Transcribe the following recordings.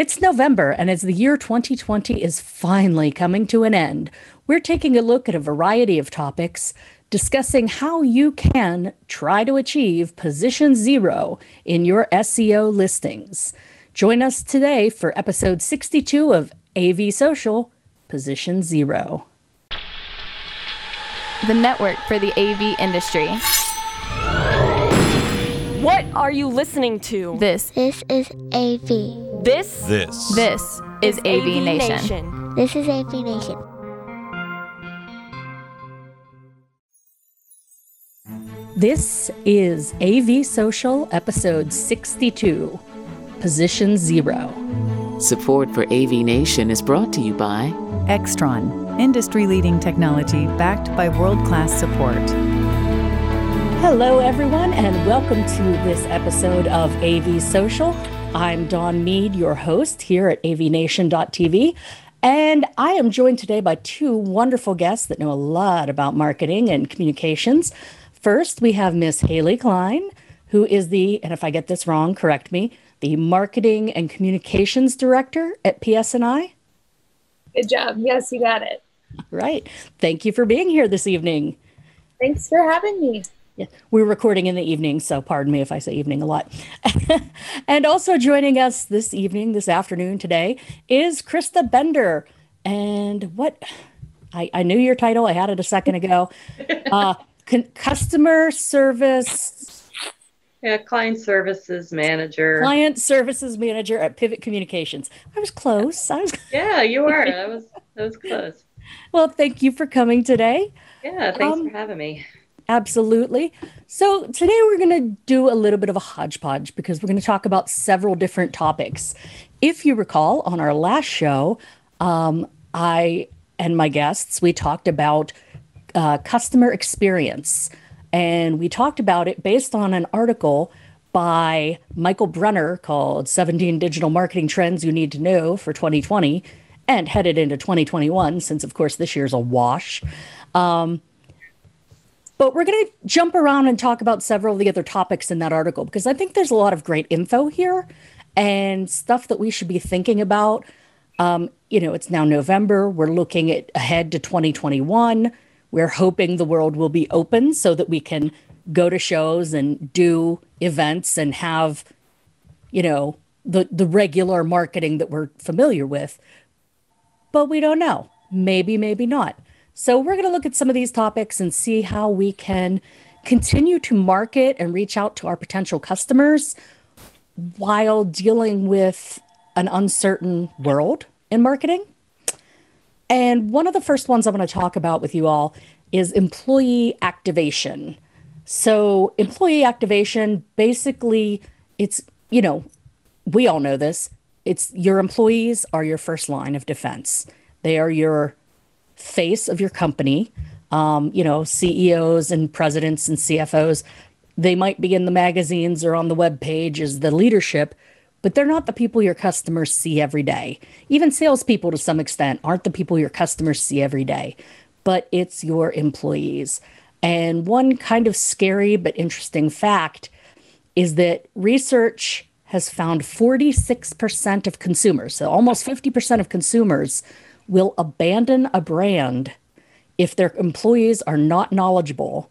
It's November, and as the year 2020 is finally coming to an end, we're taking a look at a variety of topics, discussing how you can try to achieve position zero in your SEO listings. Join us today for episode 62 of AV Social Position Zero. The network for the AV industry. What are you listening to? This This is AV. This This. this is AV, Nation. This is AV Nation. This is AV Social episode 62, Position Zero. Support for AV Nation is brought to you by Extron, industry leading technology backed by world class support. Hello, everyone, and welcome to this episode of AV Social. I'm Dawn Mead, your host here at avnation.tv. And I am joined today by two wonderful guests that know a lot about marketing and communications. First, we have Miss Haley Klein, who is the, and if I get this wrong, correct me, the Marketing and Communications Director at PSNI. Good job. Yes, you got it. Right. Thank you for being here this evening. Thanks for having me. Yeah, we're recording in the evening, so pardon me if I say evening a lot. and also joining us this evening, this afternoon, today is Krista Bender. And what I, I knew your title, I had it a second ago. Uh, con- customer service Yeah, client services manager. client services manager at Pivot Communications. I was close. I was Yeah, you were. That was that was close. well. Thank you for coming today. Yeah, thanks Um, for having me. Absolutely. So, today we're going to do a little bit of a hodgepodge because we're going to talk about several different topics. If you recall, on our last show, um, I and my guests, we talked about uh, customer experience. And we talked about it based on an article by Michael Brenner called 17 Digital Marketing Trends You Need to Know for 2020 and headed into 2021, since, of course, this year's a wash. But we're going to jump around and talk about several of the other topics in that article because I think there's a lot of great info here and stuff that we should be thinking about. Um, you know, it's now November. We're looking at ahead to 2021. We're hoping the world will be open so that we can go to shows and do events and have, you know, the the regular marketing that we're familiar with. But we don't know. Maybe, maybe not. So we're going to look at some of these topics and see how we can continue to market and reach out to our potential customers while dealing with an uncertain world in marketing. And one of the first ones I'm going to talk about with you all is employee activation. So, employee activation basically, it's, you know, we all know this. It's your employees are your first line of defense. They are your face of your company. Um, you know, CEOs and presidents and CFOs, they might be in the magazines or on the web page as the leadership, but they're not the people your customers see every day. Even salespeople, to some extent, aren't the people your customers see every day, but it's your employees. And one kind of scary but interesting fact is that research has found 46% of consumers, so almost 50% of consumers, will abandon a brand if their employees are not knowledgeable.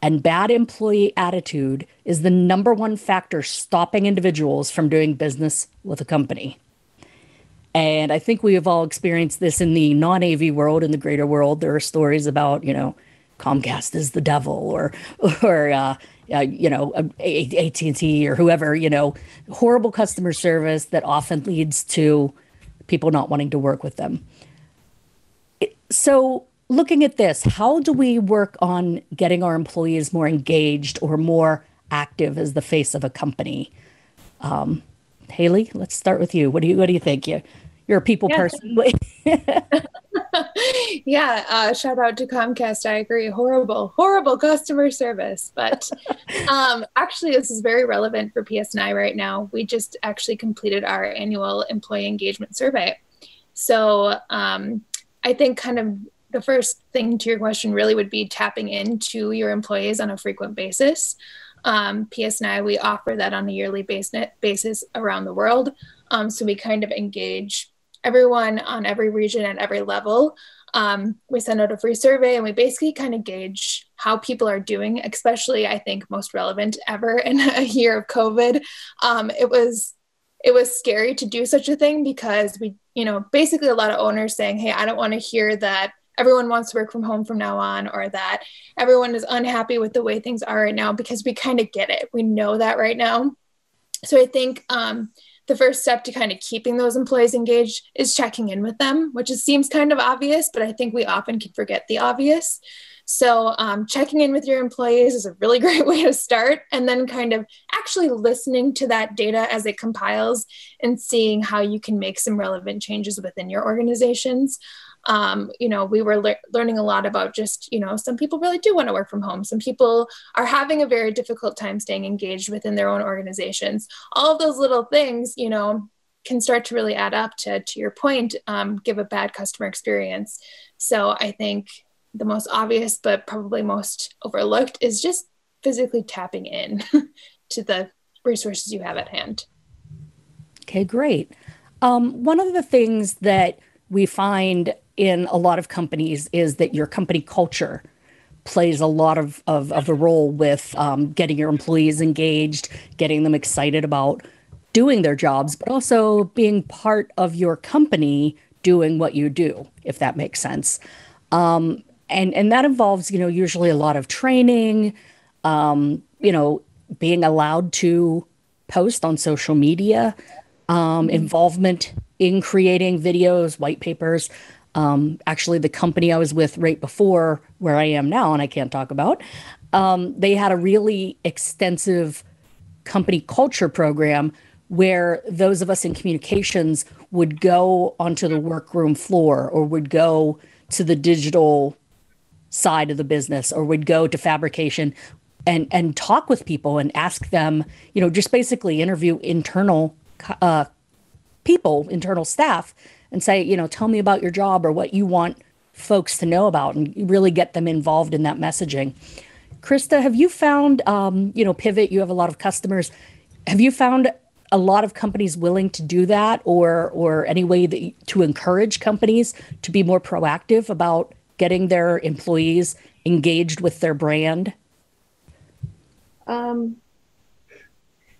And bad employee attitude is the number one factor stopping individuals from doing business with a company. And I think we have all experienced this in the non AV world, in the greater world. There are stories about, you know, Comcast is the devil, or, or uh, uh, you know, AT and T or whoever. You know, horrible customer service that often leads to people not wanting to work with them. So, looking at this, how do we work on getting our employees more engaged or more active as the face of a company? Um, Haley, let's start with you. What do you What do you think? You you're a people Yeah. person. yeah, uh, shout out to Comcast. I agree. Horrible, horrible customer service. But um, actually, this is very relevant for PSNI right now. We just actually completed our annual employee engagement survey. So um, I think kind of the first thing to your question really would be tapping into your employees on a frequent basis. Um, PSNI, we offer that on a yearly basis around the world. Um, so we kind of engage everyone on every region at every level. Um, we send out a free survey and we basically kind of gauge how people are doing, especially I think most relevant ever in a year of COVID. Um, it was it was scary to do such a thing because we, you know, basically a lot of owners saying, Hey, I don't want to hear that everyone wants to work from home from now on or that everyone is unhappy with the way things are right now because we kind of get it. We know that right now. So I think um, the first step to kind of keeping those employees engaged is checking in with them, which is, seems kind of obvious, but I think we often can forget the obvious. So, um, checking in with your employees is a really great way to start. And then, kind of actually listening to that data as it compiles and seeing how you can make some relevant changes within your organizations. Um, you know, we were le- learning a lot about just, you know, some people really do want to work from home. Some people are having a very difficult time staying engaged within their own organizations. All of those little things, you know, can start to really add up to, to your point, um, give a bad customer experience. So I think the most obvious but probably most overlooked is just physically tapping in to the resources you have at hand. Okay, great. Um, one of the things that we find in a lot of companies is that your company culture plays a lot of, of, of a role with um, getting your employees engaged, getting them excited about doing their jobs, but also being part of your company doing what you do, if that makes sense. Um, and and that involves you know usually a lot of training um, you know being allowed to post on social media um, mm-hmm. involvement in creating videos white papers um, actually the company i was with right before where i am now and i can't talk about um, they had a really extensive company culture program where those of us in communications would go onto the workroom floor or would go to the digital side of the business or would go to fabrication and and talk with people and ask them you know just basically interview internal uh, people internal staff and say you know tell me about your job or what you want folks to know about and really get them involved in that messaging. Krista have you found um, you know pivot you have a lot of customers. Have you found a lot of companies willing to do that or or any way that, to encourage companies to be more proactive about getting their employees engaged with their brand? Um,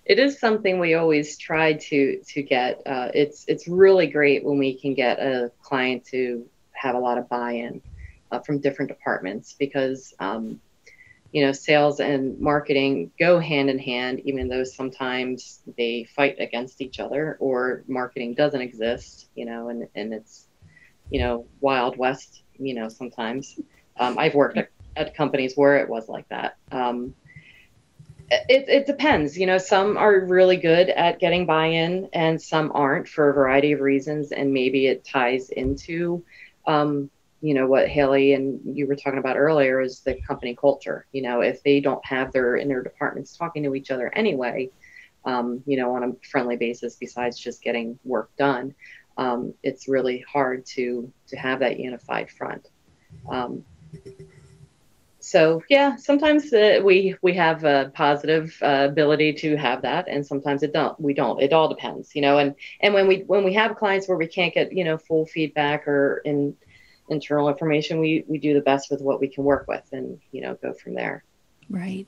it is something we always try to to get. Uh, it's it's really great when we can get a client to have a lot of buy-in uh, from different departments because um, you know sales and marketing go hand in hand, even though sometimes they fight against each other or marketing doesn't exist. You know, and and it's you know wild west you know, sometimes. Um, I've worked at, at, companies where it was like that. Um, it, it depends. You know, some are really good at getting buy in and some aren't for a variety of reasons. And maybe it ties into, um, you know, what Haley and you were talking about earlier is the company culture. You know, if they don't have their in their departments talking to each other anyway, um, you know, on a friendly basis, besides just getting work done, um, it's really hard to to have that unified front. Um, so yeah, sometimes uh, we we have a positive uh, ability to have that, and sometimes it don't. We don't. It all depends, you know. And and when we when we have clients where we can't get you know full feedback or in internal information, we we do the best with what we can work with, and you know go from there. Right.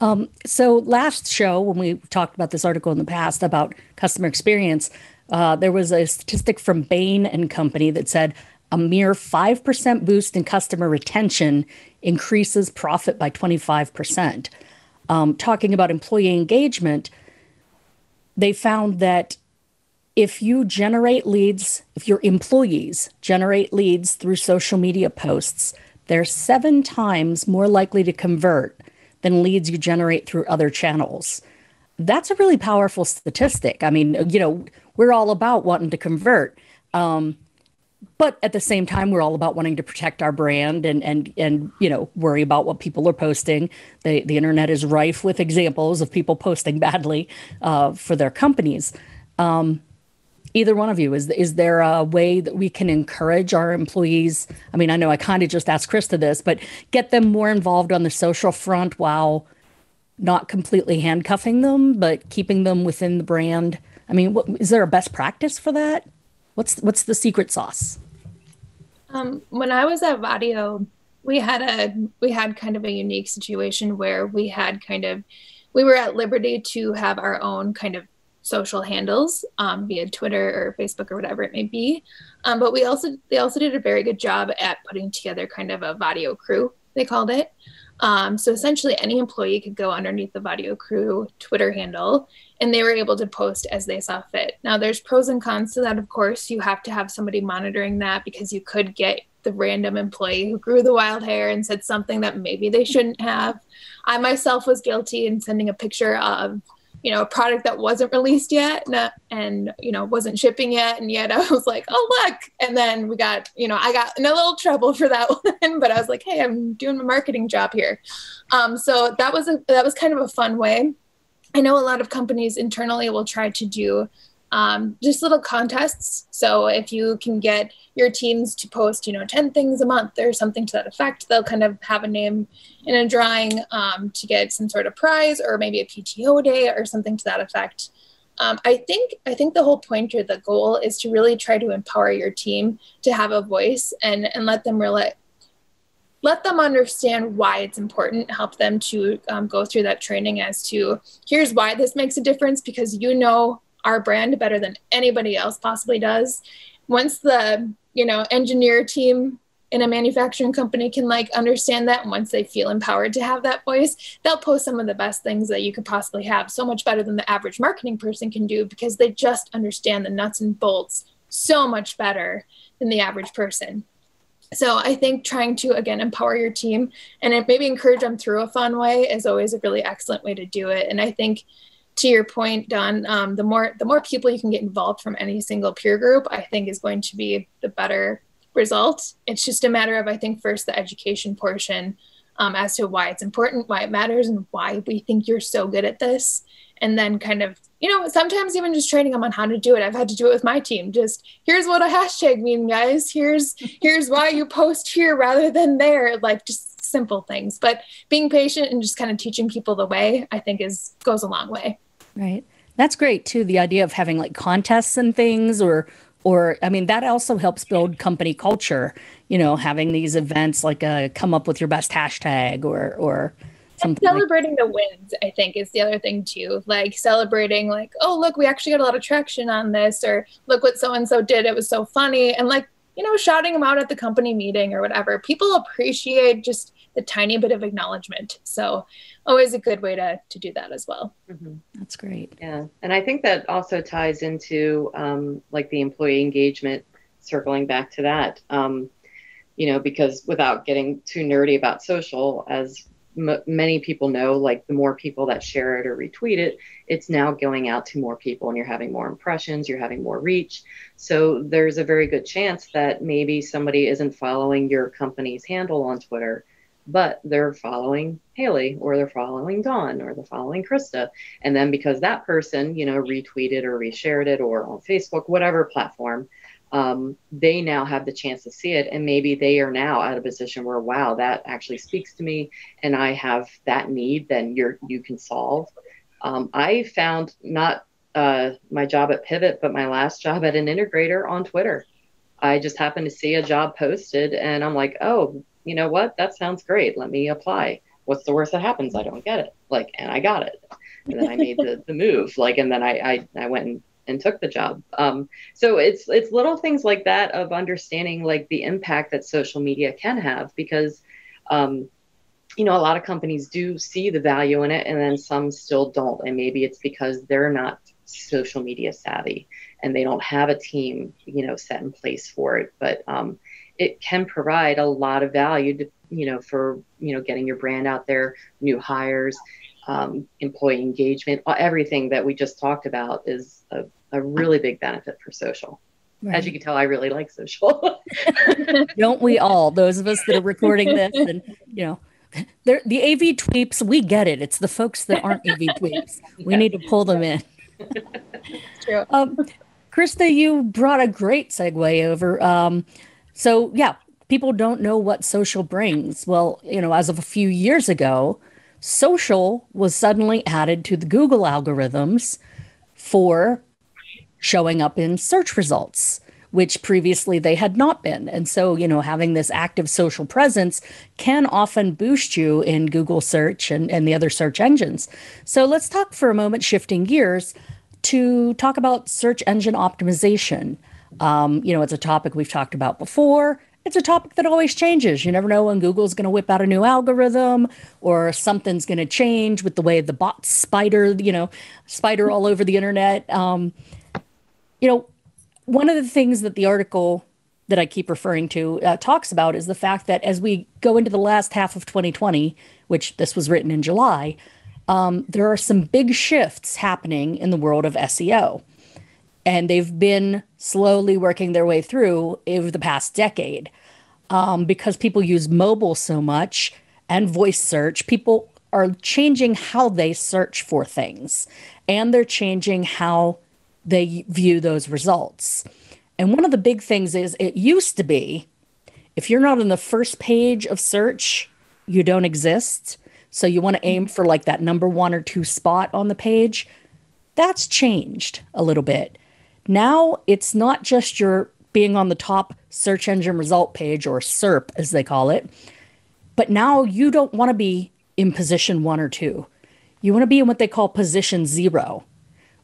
Um, so last show when we talked about this article in the past about customer experience, uh, there was a statistic from Bain and Company that said a mere 5% boost in customer retention increases profit by 25%. Um, talking about employee engagement, they found that if you generate leads, if your employees generate leads through social media posts, they're seven times more likely to convert than leads you generate through other channels. That's a really powerful statistic. I mean, you know, we're all about wanting to convert. Um, but at the same time, we're all about wanting to protect our brand and and and you know worry about what people are posting. The the internet is rife with examples of people posting badly uh, for their companies. Um, either one of you is is there a way that we can encourage our employees? I mean, I know I kind of just asked Krista this, but get them more involved on the social front while not completely handcuffing them, but keeping them within the brand I mean, what, is there a best practice for that? What's what's the secret sauce? Um, when I was at Vaddio, we had a we had kind of a unique situation where we had kind of we were at liberty to have our own kind of social handles um, via Twitter or Facebook or whatever it may be. Um, but we also they also did a very good job at putting together kind of a Vaddio crew they called it. Um, so essentially, any employee could go underneath the Vaddio crew Twitter handle, and they were able to post as they saw fit. Now, there's pros and cons to that. Of course, you have to have somebody monitoring that because you could get the random employee who grew the wild hair and said something that maybe they shouldn't have. I myself was guilty in sending a picture of you know a product that wasn't released yet and, and, you know wasn't shipping yet and yet i was like oh look and then we got you know i got in a little trouble for that one but i was like hey i'm doing my marketing job here um, so that was a that was kind of a fun way i know a lot of companies internally will try to do um, just little contests. So if you can get your teams to post, you know, 10 things a month or something to that effect, they'll kind of have a name in a drawing um, to get some sort of prize or maybe a PTO day or something to that effect. Um, I think I think the whole point or the goal is to really try to empower your team to have a voice and and let them really let them understand why it's important help them to um, go through that training as to here's why this makes a difference because you know our brand better than anybody else possibly does. Once the, you know, engineer team in a manufacturing company can like understand that and once they feel empowered to have that voice they'll post some of the best things that you could possibly have so much better than the average marketing person can do because they just understand the nuts and bolts so much better than the average person so i think trying to again empower your team and maybe encourage them through a fun way is always a really excellent way to do it and i think to your point, Dawn, um, the more the more people you can get involved from any single peer group, I think is going to be the better result. It's just a matter of I think first the education portion um, as to why it's important, why it matters, and why we think you're so good at this, and then kind of you know sometimes even just training them on how to do it. I've had to do it with my team. Just here's what a hashtag mean, guys. Here's here's why you post here rather than there. Like just simple things, but being patient and just kind of teaching people the way, I think is goes a long way. Right. That's great too. The idea of having like contests and things or or I mean that also helps build company culture, you know, having these events like a uh, come up with your best hashtag or or something celebrating like- the wins, I think, is the other thing too. Like celebrating, like, oh look, we actually got a lot of traction on this, or look what so and so did. It was so funny. And like, you know, shouting them out at the company meeting or whatever. People appreciate just the tiny bit of acknowledgement. So always a good way to to do that as well. Mm-hmm. That's great. Yeah, and I think that also ties into um, like the employee engagement. Circling back to that, um, you know, because without getting too nerdy about social, as m- many people know, like the more people that share it or retweet it, it's now going out to more people, and you're having more impressions, you're having more reach. So there's a very good chance that maybe somebody isn't following your company's handle on Twitter but they're following Haley or they're following Dawn or they're following Krista. And then because that person, you know, retweeted or reshared it or on Facebook, whatever platform, um, they now have the chance to see it. And maybe they are now at a position where, wow, that actually speaks to me and I have that need, then you're, you can solve. Um, I found not uh, my job at Pivot, but my last job at an integrator on Twitter. I just happened to see a job posted and I'm like, oh, you know what? That sounds great. Let me apply. What's the worst that happens? I don't get it. Like, and I got it. And then I made the, the move. Like, and then I, I, I went and, and took the job. Um, so it's, it's little things like that of understanding like the impact that social media can have because, um, you know, a lot of companies do see the value in it and then some still don't. And maybe it's because they're not social media savvy and they don't have a team, you know, set in place for it. But, um, it can provide a lot of value to, you know, for, you know, getting your brand out there, new hires, um, employee engagement, everything that we just talked about is a, a really big benefit for social. Right. As you can tell, I really like social. Don't we all? Those of us that are recording this, and you know, the AV tweeps, we get it. It's the folks that aren't AV tweeps. We need to pull them in. True. Um, Krista, you brought a great segue over. Um, so, yeah, people don't know what social brings. Well, you know, as of a few years ago, social was suddenly added to the Google algorithms for showing up in search results which previously they had not been. And so, you know, having this active social presence can often boost you in Google search and, and the other search engines. So let's talk for a moment, shifting gears to talk about search engine optimization. Um, you know, it's a topic we've talked about before. It's a topic that always changes. You never know when Google's going to whip out a new algorithm or something's going to change with the way the bots spider, you know, spider all over the internet. Um, you know, one of the things that the article that I keep referring to uh, talks about is the fact that as we go into the last half of 2020, which this was written in July, um, there are some big shifts happening in the world of SEO. And they've been slowly working their way through over the past decade um, because people use mobile so much and voice search. People are changing how they search for things and they're changing how they view those results. And one of the big things is it used to be if you're not on the first page of search, you don't exist. So you want to aim for like that number one or two spot on the page. That's changed a little bit. Now it's not just your being on the top search engine result page or SERP as they call it, but now you don't want to be in position one or two. You want to be in what they call position zero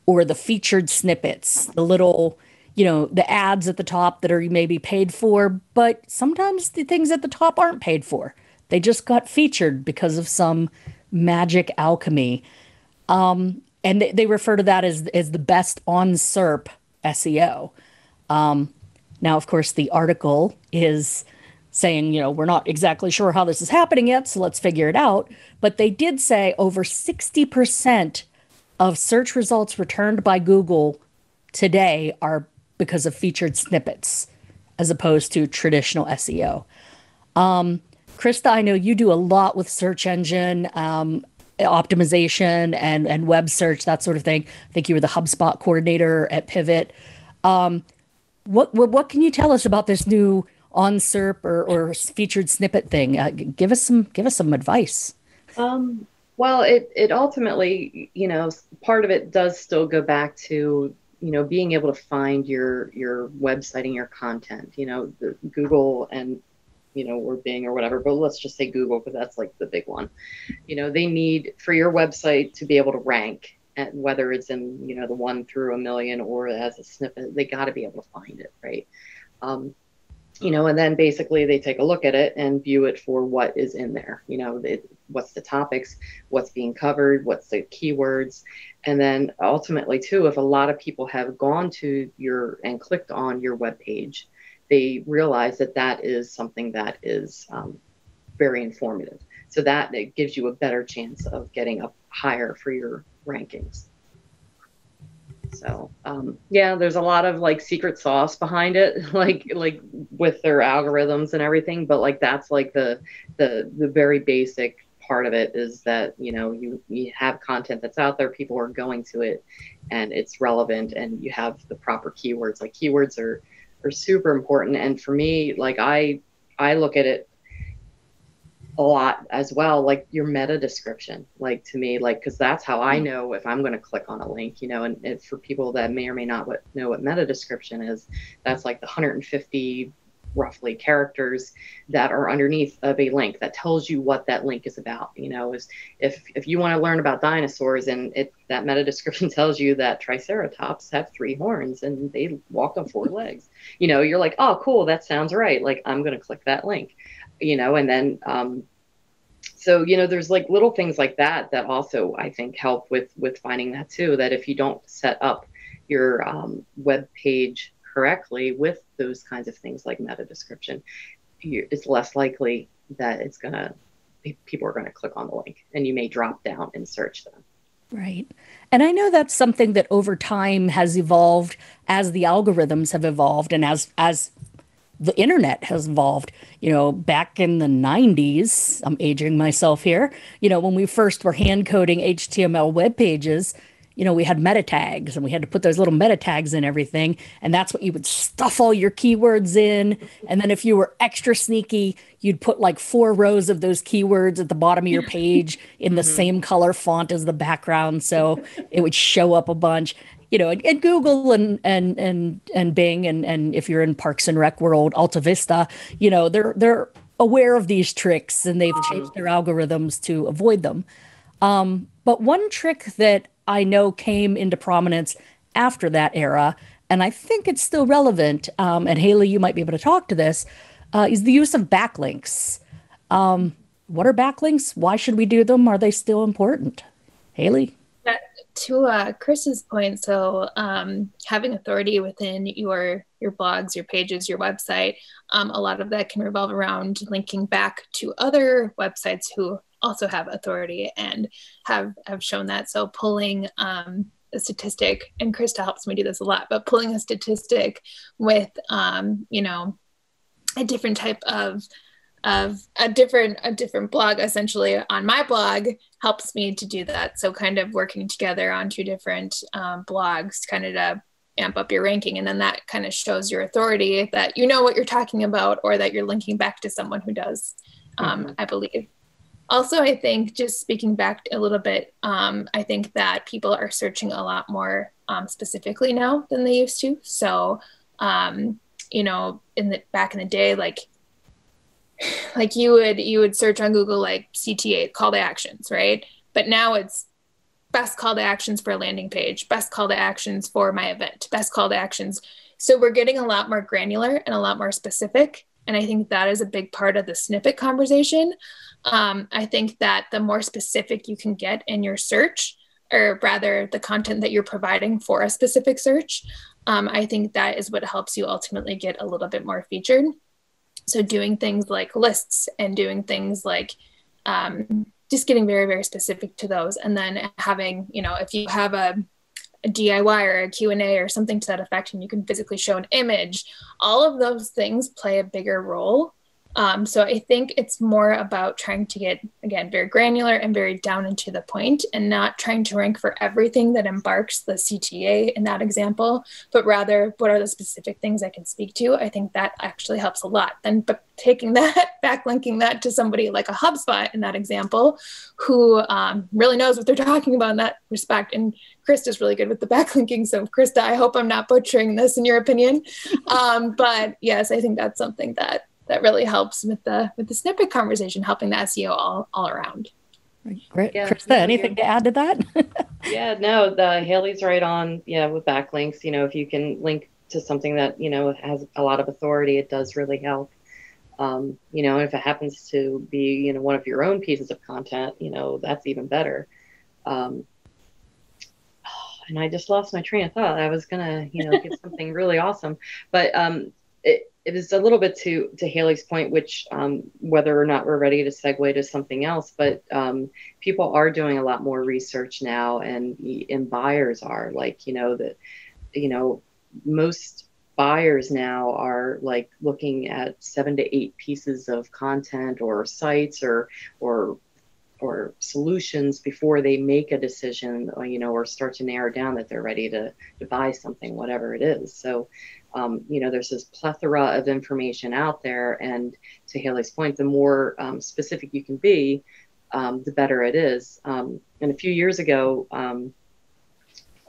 or the featured snippets, the little, you know, the ads at the top that are maybe paid for, but sometimes the things at the top aren't paid for. They just got featured because of some magic alchemy. Um, and they, they, refer to that as, as the best on SERP SEO. Um, now, of course, the article is saying, you know, we're not exactly sure how this is happening yet, so let's figure it out. But they did say over 60% of search results returned by Google today are because of featured snippets as opposed to traditional SEO. Um, Krista, I know you do a lot with search engine um, optimization and, and web search, that sort of thing. I think you were the HubSpot coordinator at Pivot. Um, what, what, what can you tell us about this new on SERP or, or featured snippet thing? Uh, give us some give us some advice. Um, well, it it ultimately, you know, part of it does still go back to you know being able to find your your website and your content. You know, Google and you know or Bing or whatever, but let's just say Google because that's like the big one. You know, they need for your website to be able to rank and whether it's in you know the one through a million or as a snippet they got to be able to find it right um, you know, and then basically they take a look at it and view it for what is in there. You know, it, what's the topics, what's being covered, what's the keywords, and then ultimately too, if a lot of people have gone to your and clicked on your web page, they realize that that is something that is um, very informative. So that it gives you a better chance of getting up higher for your rankings. So um, yeah, there's a lot of like secret sauce behind it, like like with their algorithms and everything. But like that's like the the the very basic part of it is that you know you you have content that's out there, people are going to it, and it's relevant, and you have the proper keywords. Like keywords are are super important. And for me, like I I look at it a lot as well like your meta description like to me like because that's how i mm-hmm. know if i'm going to click on a link you know and, and, for people that may or may not what, know what meta description is that's like the 150 roughly characters that are underneath of a link that tells you what that link is about you know is if if you want to learn about dinosaurs and it that meta description tells you that triceratops have three horns and they walk on four legs you know you're like oh cool that sounds right like i'm going to click that link you know and then um, so you know there's like little things like that that also i think help with with finding that too that if you don't set up your um, web page correctly with those kinds of things like meta description it's less likely that it's going to people are going to click on the link and you may drop down and search them Right. And I know that's something that over time has evolved as the algorithms have evolved and as as the internet has evolved. You know, back in the 90s, I'm aging myself here, you know, when we first were hand coding HTML web pages, you know, we had meta tags and we had to put those little meta tags in everything. And that's what you would stuff all your keywords in. And then if you were extra sneaky, you'd put like four rows of those keywords at the bottom of your page in the mm-hmm. same color font as the background. So it would show up a bunch you know, and, and, Google and and and and Bing and and if you're in Parks and Rec world, Alta Vista, you know, they're they're aware of these tricks and they've changed their algorithms to avoid them. Um, but one trick that I know came into prominence after that era, and I think it's still relevant, um, and Haley, you might be able to talk to this, uh, is the use of backlinks. Um, what are backlinks? Why should we do them? Are they still important? Haley? to uh, Chris's point, so um, having authority within your your blogs, your pages, your website, um, a lot of that can revolve around linking back to other websites who also have authority and have have shown that. So pulling um, a statistic, and Krista helps me do this a lot, but pulling a statistic with um, you know a different type of of a different a different blog essentially on my blog helps me to do that so kind of working together on two different um, blogs kind of to amp up your ranking and then that kind of shows your authority that you know what you're talking about or that you're linking back to someone who does um, mm-hmm. i believe also i think just speaking back a little bit um, i think that people are searching a lot more um, specifically now than they used to so um, you know in the back in the day like like you would you would search on Google like CTA call to actions, right? But now it's best call to actions for a landing page, best call to actions for my event, best call to actions. So we're getting a lot more granular and a lot more specific. And I think that is a big part of the snippet conversation. Um, I think that the more specific you can get in your search, or rather the content that you're providing for a specific search, um, I think that is what helps you ultimately get a little bit more featured. So doing things like lists and doing things like um, just getting very, very specific to those. And then having, you know, if you have a, a DIY or a Q&A or something to that effect, and you can physically show an image, all of those things play a bigger role um, so I think it's more about trying to get, again, very granular and very down into the point and not trying to rank for everything that embarks the CTA in that example, but rather what are the specific things I can speak to. I think that actually helps a lot. Then, but taking that, backlinking that to somebody like a HubSpot in that example, who um, really knows what they're talking about in that respect. And Krista's really good with the backlinking. So, Krista, I hope I'm not butchering this in your opinion. Um, but yes, I think that's something that that really helps with the with the snippet conversation, helping the SEO all all around. Great, yeah, Krista. Anything to add to that? yeah, no, the Haley's right on. Yeah, with backlinks, you know, if you can link to something that you know has a lot of authority, it does really help. Um, you know, if it happens to be you know one of your own pieces of content, you know, that's even better. Um, and I just lost my train of thought. I was gonna, you know, get something really awesome, but um, it, it was a little bit to to Haley's point, which um, whether or not we're ready to segue to something else, but um, people are doing a lot more research now, and and buyers are like you know that you know most buyers now are like looking at seven to eight pieces of content or sites or or or solutions before they make a decision or, you know or start to narrow down that they're ready to, to buy something whatever it is so um, you know, there's this plethora of information out there. And to Haley's point, the more um, specific you can be, um, the better it is. Um, and a few years ago, um,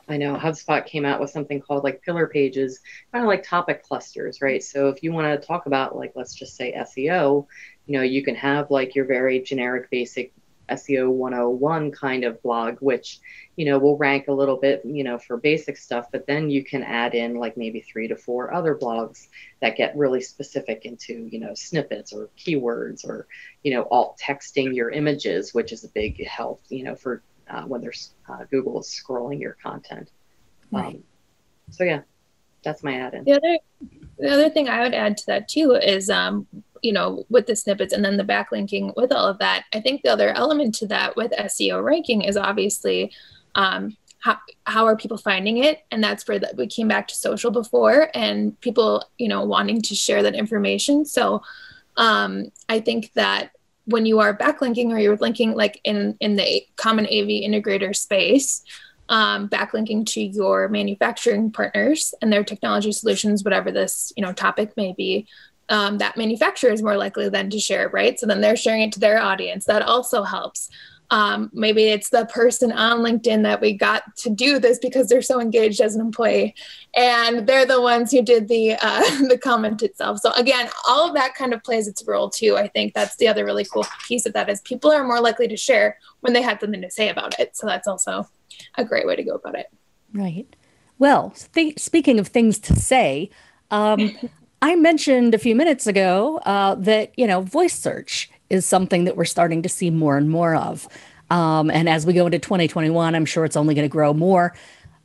I know HubSpot came out with something called like pillar pages, kind of like topic clusters, right? So if you want to talk about like, let's just say SEO, you know, you can have like your very generic basic SEO 101 kind of blog, which, you know, will rank a little bit, you know, for basic stuff, but then you can add in like maybe three to four other blogs that get really specific into, you know, snippets or keywords or, you know, alt texting your images, which is a big help, you know, for uh, when there's uh, Google is scrolling your content. Right. Um, so yeah, that's my add in. The other, the other thing I would add to that too is um, you know, with the snippets and then the backlinking with all of that, I think the other element to that with SEO ranking is obviously um, how, how are people finding it? And that's where we came back to social before and people, you know, wanting to share that information. So um, I think that when you are backlinking or you're linking like in, in the common AV integrator space, um, backlinking to your manufacturing partners and their technology solutions, whatever this you know topic may be, um, that manufacturer is more likely then to share it, right? So then they're sharing it to their audience. That also helps. Um, maybe it's the person on LinkedIn that we got to do this because they're so engaged as an employee, and they're the ones who did the uh, the comment itself. So again, all of that kind of plays its role too. I think that's the other really cool piece of that is people are more likely to share when they have something to say about it. So that's also a great way to go about it. Right. Well, th- speaking of things to say, um, I mentioned a few minutes ago uh, that you know voice search is something that we're starting to see more and more of. Um, and as we go into 2021, I'm sure it's only going to grow more.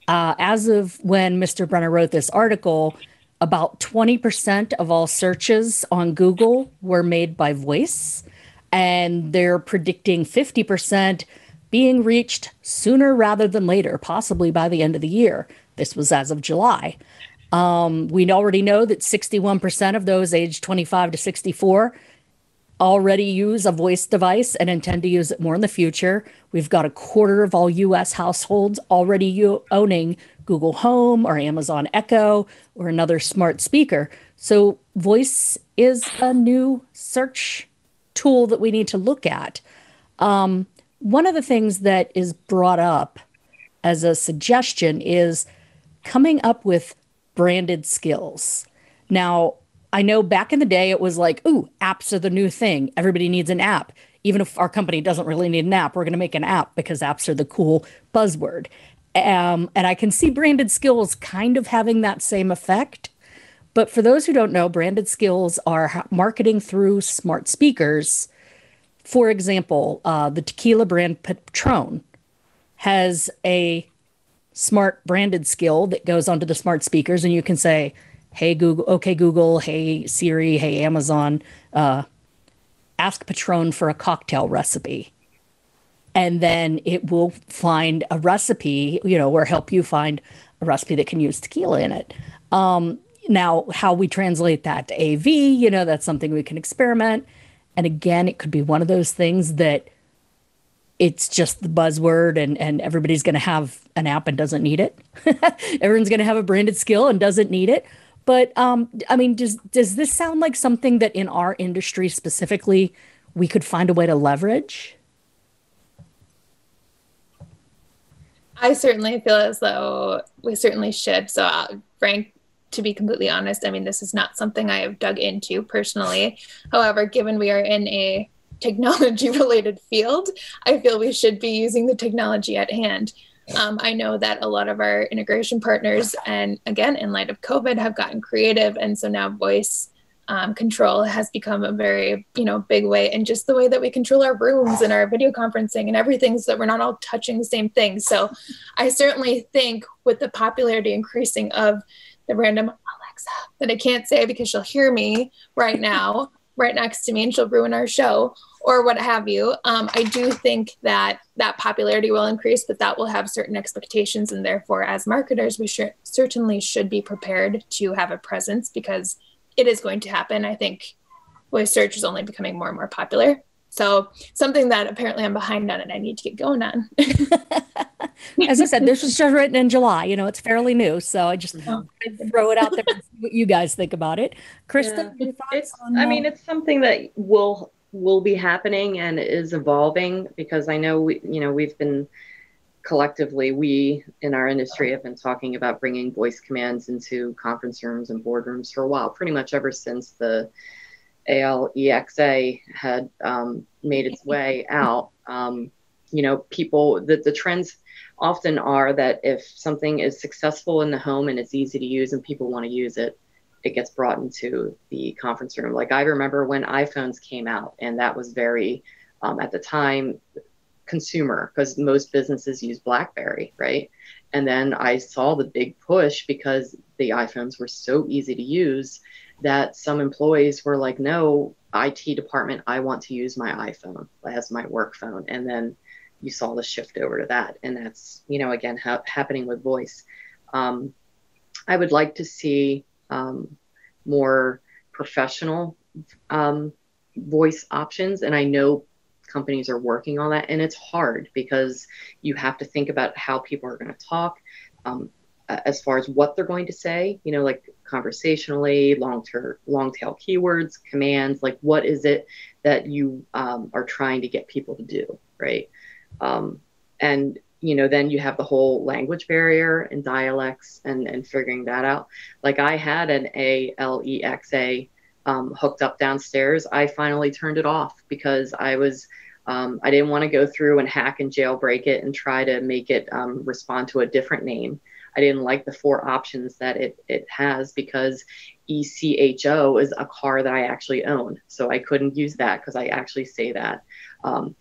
Uh, as of when Mr. Brenner wrote this article, about 20% of all searches on Google were made by voice, and they're predicting 50% being reached sooner rather than later, possibly by the end of the year. This was as of July. Um, we already know that 61% of those aged 25 to 64 already use a voice device and intend to use it more in the future. We've got a quarter of all US households already u- owning Google Home or Amazon Echo or another smart speaker. So, voice is a new search tool that we need to look at. Um, one of the things that is brought up as a suggestion is coming up with branded skills. Now, I know back in the day it was like, ooh, apps are the new thing. Everybody needs an app. Even if our company doesn't really need an app, we're going to make an app because apps are the cool buzzword. Um, and I can see branded skills kind of having that same effect. But for those who don't know, branded skills are marketing through smart speakers. For example, uh, the tequila brand Patron has a smart branded skill that goes onto the smart speakers, and you can say, hey google okay google hey siri hey amazon uh, ask patron for a cocktail recipe. And then it will find a recipe you know or help you find a recipe that can use tequila in it. Um, now how we translate that to av you know that's something we can experiment. And again it could be one of those things that it's just the buzzword and and everybody's going to have an app and doesn't need it everyone's going to have a branded skill and doesn't need it but um, I mean, does does this sound like something that in our industry specifically we could find a way to leverage? I certainly feel as though we certainly should. So, uh, Frank, to be completely honest, I mean, this is not something I have dug into personally. However, given we are in a technology related field, I feel we should be using the technology at hand. Um, I know that a lot of our integration partners, and again, in light of COVID, have gotten creative. And so now voice um, control has become a very, you know, big way. And just the way that we control our rooms and our video conferencing and everything so that we're not all touching the same thing. So I certainly think with the popularity increasing of the random Alexa that I can't say because she'll hear me right now, right next to me, and she'll ruin our show or what have you. Um, I do think that that popularity will increase, but that will have certain expectations. And therefore, as marketers, we should, certainly should be prepared to have a presence because it is going to happen. I think voice search is only becoming more and more popular. So something that apparently I'm behind on and I need to get going on. As I said, this was just written in July. You know, it's fairly new. So I just oh. throw it out there and see what you guys think about it. Krista, yeah. it's, on, I mean, it's something that will will be happening and is evolving because I know we, you know, we've been collectively, we in our industry have been talking about bringing voice commands into conference rooms and boardrooms for a while, pretty much ever since the ALEXA had um, made its way out. Um, you know, people, the, the trends often are that if something is successful in the home and it's easy to use and people want to use it, it gets brought into the conference room. Like I remember when iPhones came out, and that was very, um, at the time, consumer because most businesses use BlackBerry, right? And then I saw the big push because the iPhones were so easy to use that some employees were like, no, IT department, I want to use my iPhone as my work phone. And then you saw the shift over to that. And that's, you know, again, ha- happening with voice. Um, I would like to see um, more professional um, voice options. And I know companies are working on that. And it's hard because you have to think about how people are going to talk. Um, as far as what they're going to say, you know, like conversationally, long term, long tail keywords, commands, like what is it that you um, are trying to get people to do, right? Um, and you know, then you have the whole language barrier and dialects and and figuring that out. Like I had an Alexa um, hooked up downstairs. I finally turned it off because I was um, I didn't want to go through and hack and jailbreak it and try to make it um, respond to a different name. I didn't like the four options that it, it has because ECHO is a car that I actually own. So I couldn't use that because I actually say that. Um,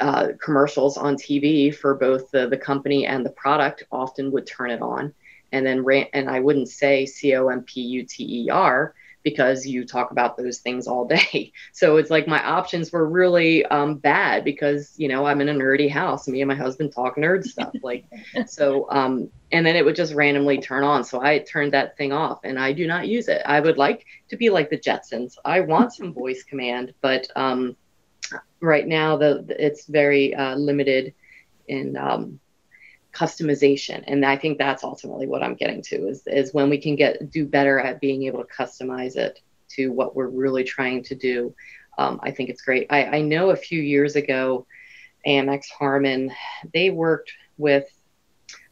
uh, commercials on TV for both the, the company and the product often would turn it on. And then, ran, and I wouldn't say C O M P U T E R because you talk about those things all day. So it's like my options were really um, bad because you know I'm in a nerdy house. Me and my husband talk nerd stuff. Like so, um, and then it would just randomly turn on. So I turned that thing off, and I do not use it. I would like to be like the Jetsons. I want some voice command, but um, right now the, it's very uh, limited in um, customization. And i think that's ultimately what i'm getting to is, is when we can get do better at being able to customize it to what we're really trying to do um, i think it's great. I, I know a few years ago AMX Harman they worked with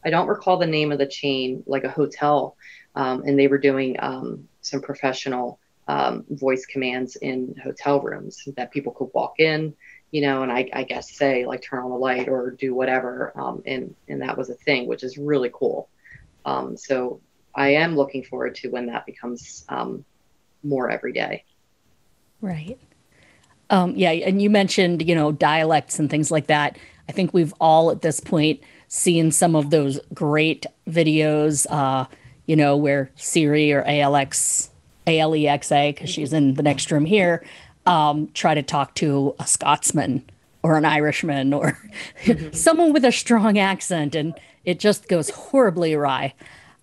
i don't recall the name of the chain like a hotel um, and they were doing um, some professional um, voice commands in hotel rooms that people could walk in you know, and I, I guess say like turn on the light or do whatever. Um, and, and that was a thing, which is really cool. Um, so I am looking forward to when that becomes um, more every day. Right. Um, yeah. And you mentioned, you know, dialects and things like that. I think we've all at this point seen some of those great videos, uh, you know, where Siri or ALX, ALEXA, because she's in the next room here, um, try to talk to a Scotsman or an Irishman or mm-hmm. someone with a strong accent, and it just goes horribly awry.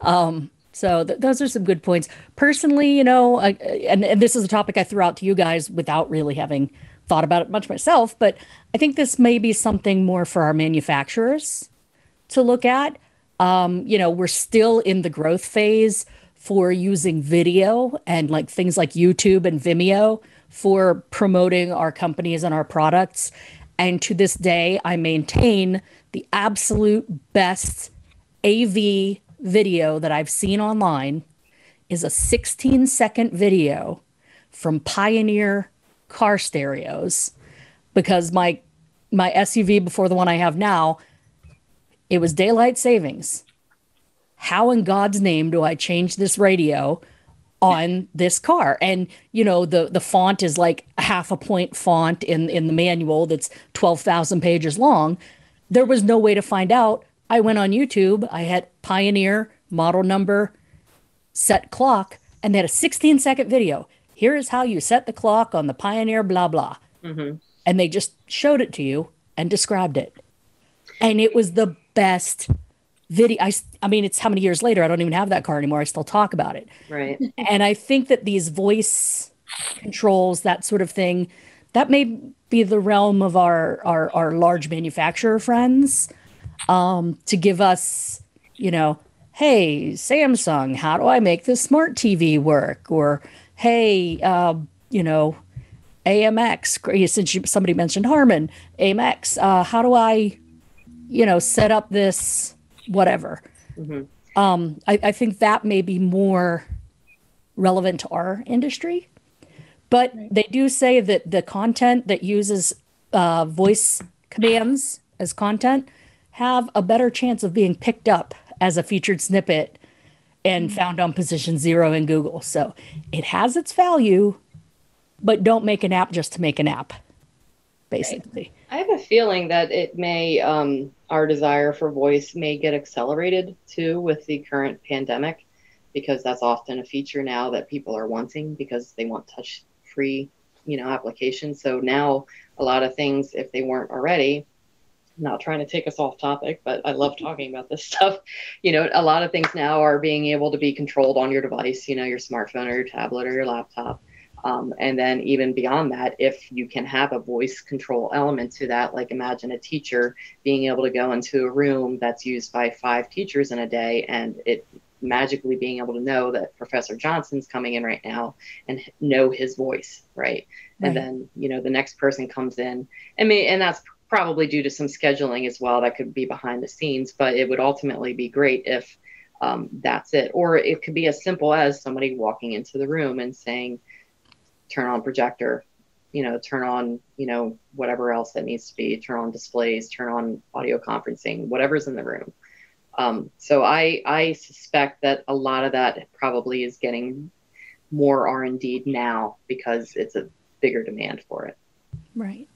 Um, so th- those are some good points. Personally, you know, uh, and, and this is a topic I threw out to you guys without really having thought about it much myself, but I think this may be something more for our manufacturers to look at. Um, you know, we're still in the growth phase for using video and like things like YouTube and Vimeo for promoting our companies and our products. And to this day, I maintain the absolute best AV video that I've seen online is a 16 second video from Pioneer car stereos because my my SUV before the one I have now it was daylight savings. How in God's name do I change this radio on this car. And you know the the font is like half a point font in in the manual that's 12,000 pages long. There was no way to find out. I went on youtube. I had pioneer model number set clock and they had a 16 second video. Here is how you set the clock on the pioneer blah blah. Mm-hmm. and they just showed it to you and described it. And it was the best video I, I mean it's how many years later i don't even have that car anymore i still talk about it. Right. And i think that these voice controls that sort of thing that may be the realm of our our, our large manufacturer friends um, to give us you know hey samsung how do i make this smart tv work? Or hey uh, you know amx since you, somebody mentioned harman amx uh, how do i you know set up this whatever. Mm-hmm. Um, I, I, think that may be more relevant to our industry. But they do say that the content that uses uh, voice commands as content have a better chance of being picked up as a featured snippet and mm-hmm. found on position zero in Google. So it has its value, but don't make an app just to make an app, basically. I have a feeling that it may um, our desire for voice may get accelerated too with the current pandemic because that's often a feature now that people are wanting because they want touch free you know applications. So now a lot of things if they weren't already not trying to take us off topic but i love talking about this stuff. You know a lot of things now are being able to be controlled on your device you know your smartphone or your tablet or your laptop um, and then even beyond that, if you can have a voice control element to that, like imagine a teacher being able to go into a room that's used by five teachers in a day and it magically being able to know that Professor Johnson's coming in right now and know his voice, right? right. And then, you know, the next person comes in and may, and that's probably due to some scheduling as well that could be behind the scenes but it would ultimately be great if um, that's it or it could be as simple as somebody walking into the room and saying turn on projector you know turn on you know whatever else that needs to be turn on displays turn on audio conferencing whatever's in the room um, so i i suspect that a lot of that probably is getting more r&d now because it's a bigger demand for it Right.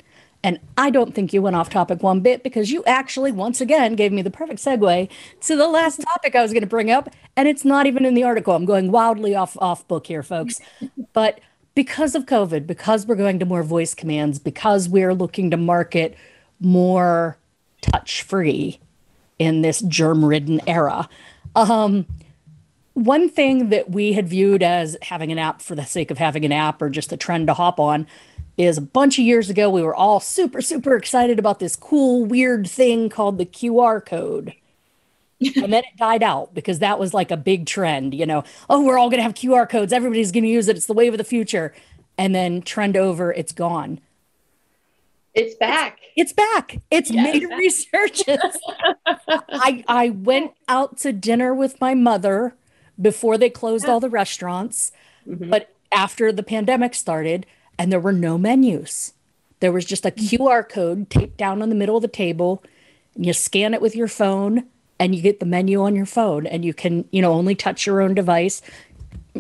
And I don't think you went off topic one bit because you actually, once again, gave me the perfect segue to the last topic I was going to bring up. And it's not even in the article. I'm going wildly off off book here, folks. But because of COVID, because we're going to more voice commands, because we're looking to market more touch free in this germ ridden era. Um, one thing that we had viewed as having an app for the sake of having an app or just a trend to hop on is a bunch of years ago, we were all super, super excited about this cool, weird thing called the QR code. And then it died out because that was like a big trend, you know. Oh, we're all going to have QR codes. Everybody's going to use it. It's the wave of the future. And then trend over, it's gone. It's back. It's, it's back. It's Yes. made a resurgence. I I went out to dinner with my mother before they closed all the restaurants, Mhm. but after the pandemic started and there were no menus. There was just a QR code taped down on the middle of the table. And you scan it with your phone and you get the menu on your phone and you can, you know, only touch your own device.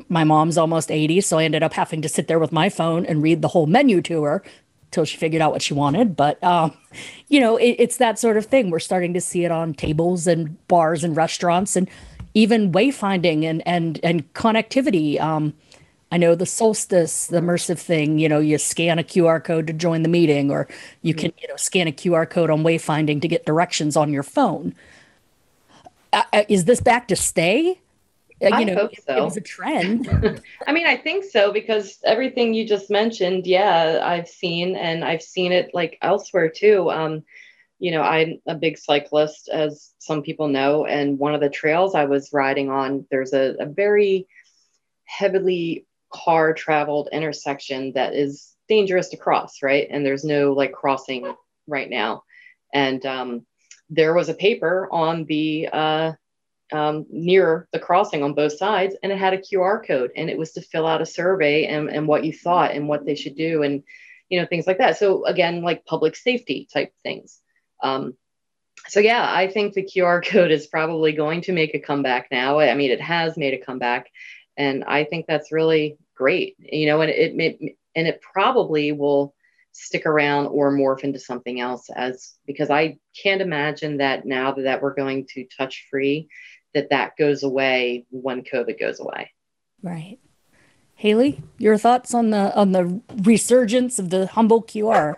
My mom's almost 80, so I ended up having to sit there with my phone and read the whole menu to her till she figured out what she wanted. But um, you know, it, it's that sort of thing. We're starting to see it on tables and bars and restaurants and even wayfinding and and and connectivity. Um, I know the solstice, the Mersive thing, you know, you scan a QR code to join the meeting, or you can, you know, scan a QR code on wayfinding to get directions on your phone. Uh, uh, is this back to stay? Uh, I you know, hope it- so. it was a trend. I mean, I think so because everything you just mentioned, yeah, I've seen and I've seen it like elsewhere too. Um, you know, I'm a big cyclist, as some people know, and one of the trails I was riding on, there's a, a very heavily car traveled intersection that is dangerous to cross, right? And there's no like crossing right now. And um, there was a paper on the uh, um, near the crossing on both sides, and it had a QR code, and it was to fill out a survey and, and what you thought and what they should do, and you know things like that. So again, like public safety type things. Um, so yeah, I think the QR code is probably going to make a comeback now. I mean, it has made a comeback, and I think that's really great. You know, and it, it and it probably will stick around or morph into something else as because I can't imagine that now that, that we're going to touch free that that goes away when COVID goes away. right. Haley, your thoughts on the on the resurgence of the humble QR?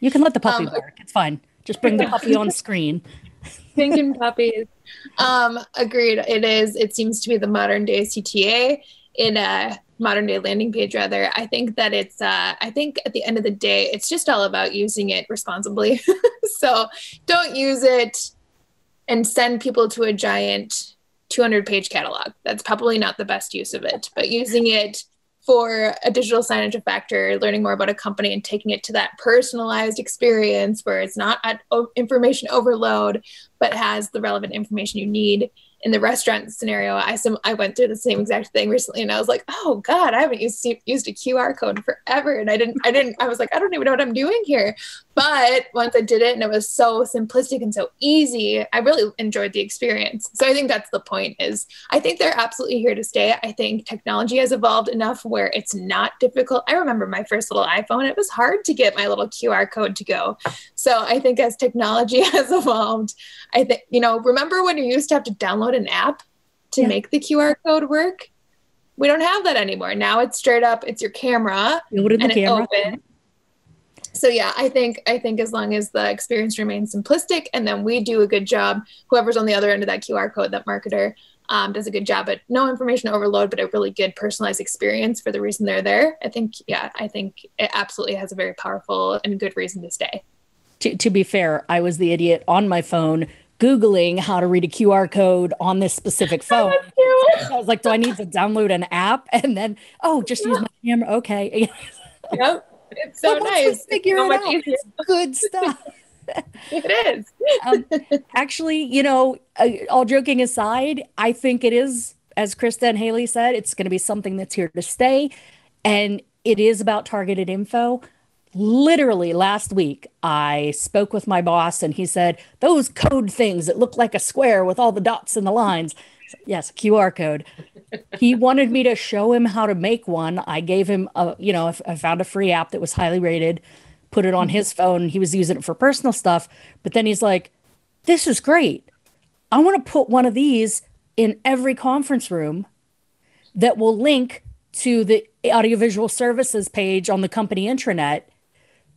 You can let the puppy Um, bark. It's fine. Just bring the puppy on screen. Thinking puppies. Um, agreed. It is. It seems to be the modern day CTA in a modern day landing page. Rather, I think that it's. Uh, I think at the end of the day, it's just all about using it responsibly. so don't use it and send people to a giant 200 page catalog. That's probably not the best use of it. But using it for a digital signage factor, learning more about a company and taking it to that personalized experience where it's not at information overload, but has the relevant information you need. In the restaurant scenario, I some I went through the same exact thing recently, and I was like, "Oh God, I haven't used used a QR code forever," and I didn't, I didn't, I was like, "I don't even know what I'm doing here." But once I did it, and it was so simplistic and so easy, I really enjoyed the experience. So I think that's the point. Is I think they're absolutely here to stay. I think technology has evolved enough where it's not difficult. I remember my first little iPhone; it was hard to get my little QR code to go. So I think as technology has evolved, I think you know. Remember when you used to have to download an app to Yeah. make the QR code work? We don't have that anymore. Now it's straight up. It's your camera the and it camera. So yeah, I think I think as long as the experience remains simplistic, and then we do a good job, whoever's on the other end of that QR code, that marketer um, does a good job at no information overload, but a really good personalized experience for the reason they're there. I think yeah, I think it absolutely has a very powerful and good reason to stay. To, to be fair, I was the idiot on my phone Googling how to read a QR code on this specific phone. I was like, do I need to download an app? And then, oh, just use my camera. Okay. yep. It's so But nice. we It's figure so it out, easier. it's good stuff. It is. um, actually, you know, uh, all joking aside, I think it is, as Krista and Haley said, it's going to be something that's here to stay. And it is about targeted info. Literally last week, I spoke with my boss and he said, Those code things that look like a square with all the dots and the lines. Yes, QR code. he wanted me to show him how to make one. I gave him a, you know, I found a free app that was highly rated, put it on his phone. He was using it for personal stuff. But then he's like, This is great. I want to put one of these in every conference room that will link to the audiovisual services page on the company intranet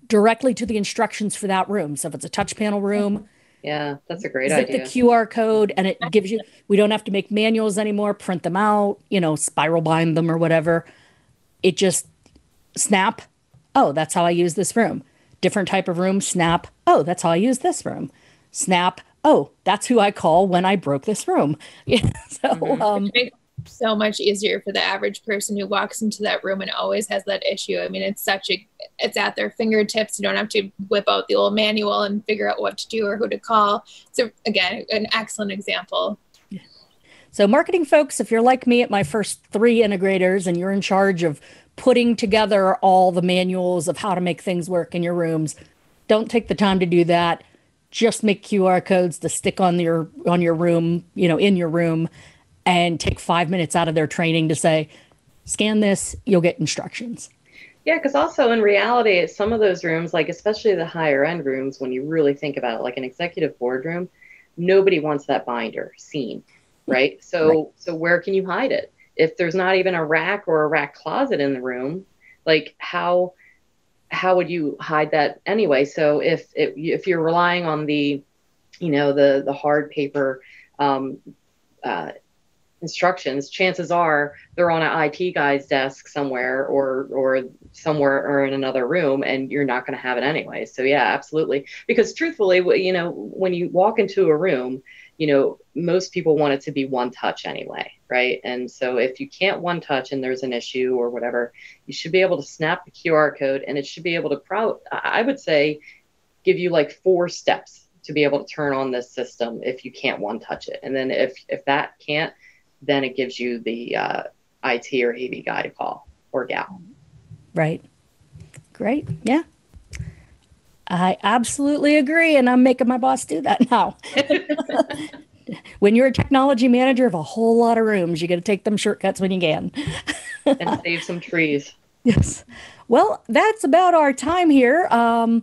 directly to the instructions for that room. So if it's a touch panel room, Yeah, that's a great zip idea. the QR code and it gives you, we don't have to make manuals anymore, print them out, you know, spiral bind them or whatever. It just snap. Oh, that's how I use this room. Different type of room, snap. Oh, that's how I use this room. Snap. Oh, that's who I call when I broke this room. Yeah. So, Mm-hmm. um, Makes it so much easier for the average person who walks into that room and always has that issue. I mean, it's such a, it's at their fingertips. You don't have to whip out the old manual and figure out what to do or who to call. So again, an excellent example. So, marketing folks, if you're like me at my first three integrators and you're in charge of putting together all the manuals of how to make things work in your rooms, don't take the time to do that. Just make QR codes to stick on your on your room, you know, in your room, and take five minutes out of their training to say, scan this, you'll get instructions. Yeah, because also in reality, some of those rooms, like especially the higher end rooms, when you really think about it, like an executive boardroom, nobody wants that binder seen, right? So, Right. so where can you hide it? If there's not even a rack or a rack closet in the room, like how how would you hide that anyway? So if it, if you're relying on the, you know, the the hard paper um, uh, instructions, chances are they're on an IT guy's desk somewhere or or somewhere or in another room, and you're not going to have it anyway. So yeah, absolutely. Because truthfully, you know, when you walk into a room, you know, most people want it to be one touch anyway, right? And so if you can't one touch and there's an issue or whatever, you should be able to snap the QR code, and it should be able to pro. I would say, give you like four steps to be able to turn on this system if you can't one touch it, and then if if that can't then it gives you the uh, IT or AV guy to call or gal. Right. Great. Yeah. I absolutely agree. And I'm making my boss do that now. when you're a technology manager of a whole lot of rooms, you got to take them shortcuts when you can. and save some trees. Yes. Well, that's about our time here. Um,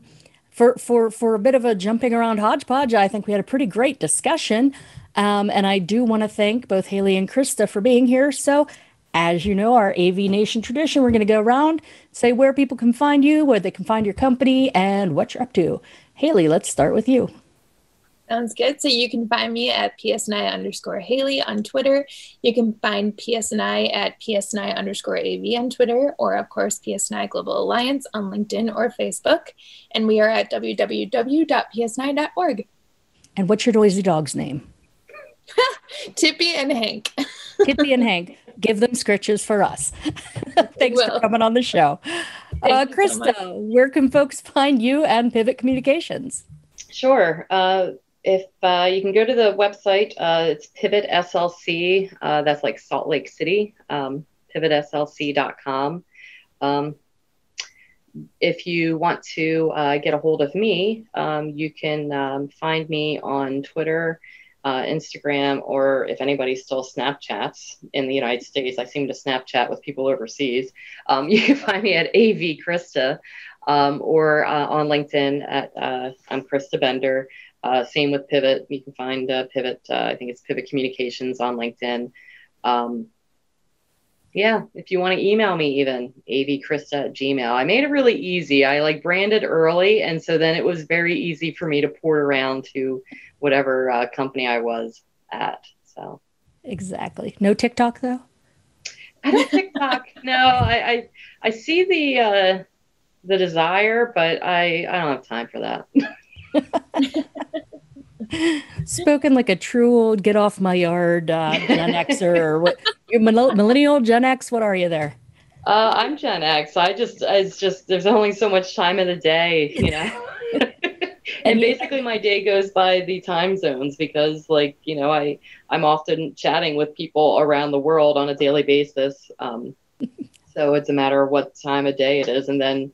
for, for, for a bit of a jumping around hodgepodge, I think we had a pretty great discussion. Um, and I do want to thank both Haley and Krista for being here. So, as you know, our AV Nation tradition, we're going to go around, say where people can find you, where they can find your company, and what you're up to. Haley, let's start with you. Sounds good. So you can find me at PSNI underscore Haley on Twitter. You can find PSNI at PSNI underscore AV on Twitter, or of course, PSNI Global Alliance on LinkedIn or Facebook. And we are at www.psni.org. And what's your noisy dog's name? Tippy and Hank. Tippy and Hank. Give them scritches for us. Thanks for coming on the show. Uh, Thank you so. Krista, where can folks find you and Pivot Communications? Sure. Uh, if uh, you can go to the website, uh, it's Pivot SLC. Uh, that's like Salt Lake City, um, pivotslc.com. Um, if you want to uh, get a hold of me, um, you can um, find me on Twitter, uh, Instagram, or if anybody still Snapchats in the United States, I seem to Snapchat with people overseas. Um, you can find me at AV Krista um, or uh, on LinkedIn at uh, I'm Krista Bender. Uh, same with Pivot. You can find uh, Pivot. Uh, I think it's Pivot Communications on LinkedIn. Um, yeah, if you want to email me, even avkrista at gmail. I made it really easy. I like branded early, and so then it was very easy for me to port around to whatever uh, company I was at. So Exactly. No TikTok though. I don't TikTok. no, I, I I see the uh, the desire, but I I don't have time for that. Spoken like a true old get off my yard uh, Gen Xer or what? You're millennial Gen X. What are you there? Uh, I'm Gen X. I just, it's just, there's only so much time in the day, you know. and basically, my day goes by the time zones because, like, you know, I I'm often chatting with people around the world on a daily basis. Um, so it's a matter of what time of day it is, and then,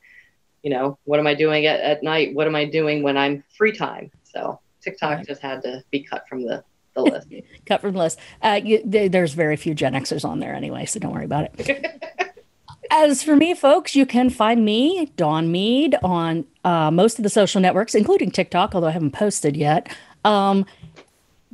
you know, what am I doing at, at night? What am I doing when I'm free time? So TikTok right. just had to be cut from the the list. cut from the list. Uh, you, there's very few Gen Xers on there anyway, so don't worry about it. As for me, folks, you can find me, Dawn Meade, on uh, most of the social networks, including TikTok, although I haven't posted yet. Um,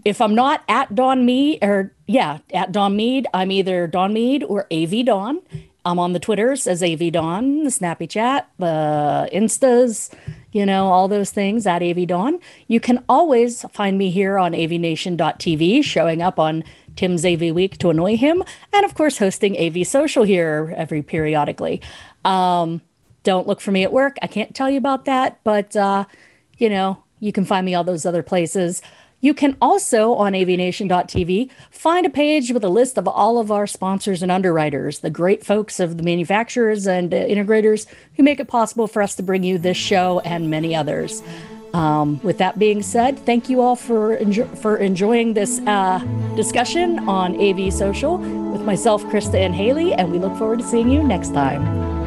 if I'm not at Dawn Meade, or yeah, at Dawn Meade, I'm either Dawn Meade or AV Dawn. I'm on the Twitters as AV Dawn, the Snappy Chat, the Instas, you know, all those things at AV Dawn. You can always find me here on avnation.tv, showing up on Tim's AV Week to annoy him, and of course, hosting AV Social here every periodically. Um, don't look for me at work. I can't tell you about that, but uh, you know, you can find me all those other places. You can also on avnation.tv find a page with a list of all of our sponsors and underwriters, the great folks of the manufacturers and uh, integrators who make it possible for us to bring you this show and many others. Um, with that being said, thank you all for enjo- for enjoying this uh, discussion on AV Social with myself, Krista, and Haley, and we look forward to seeing you next time.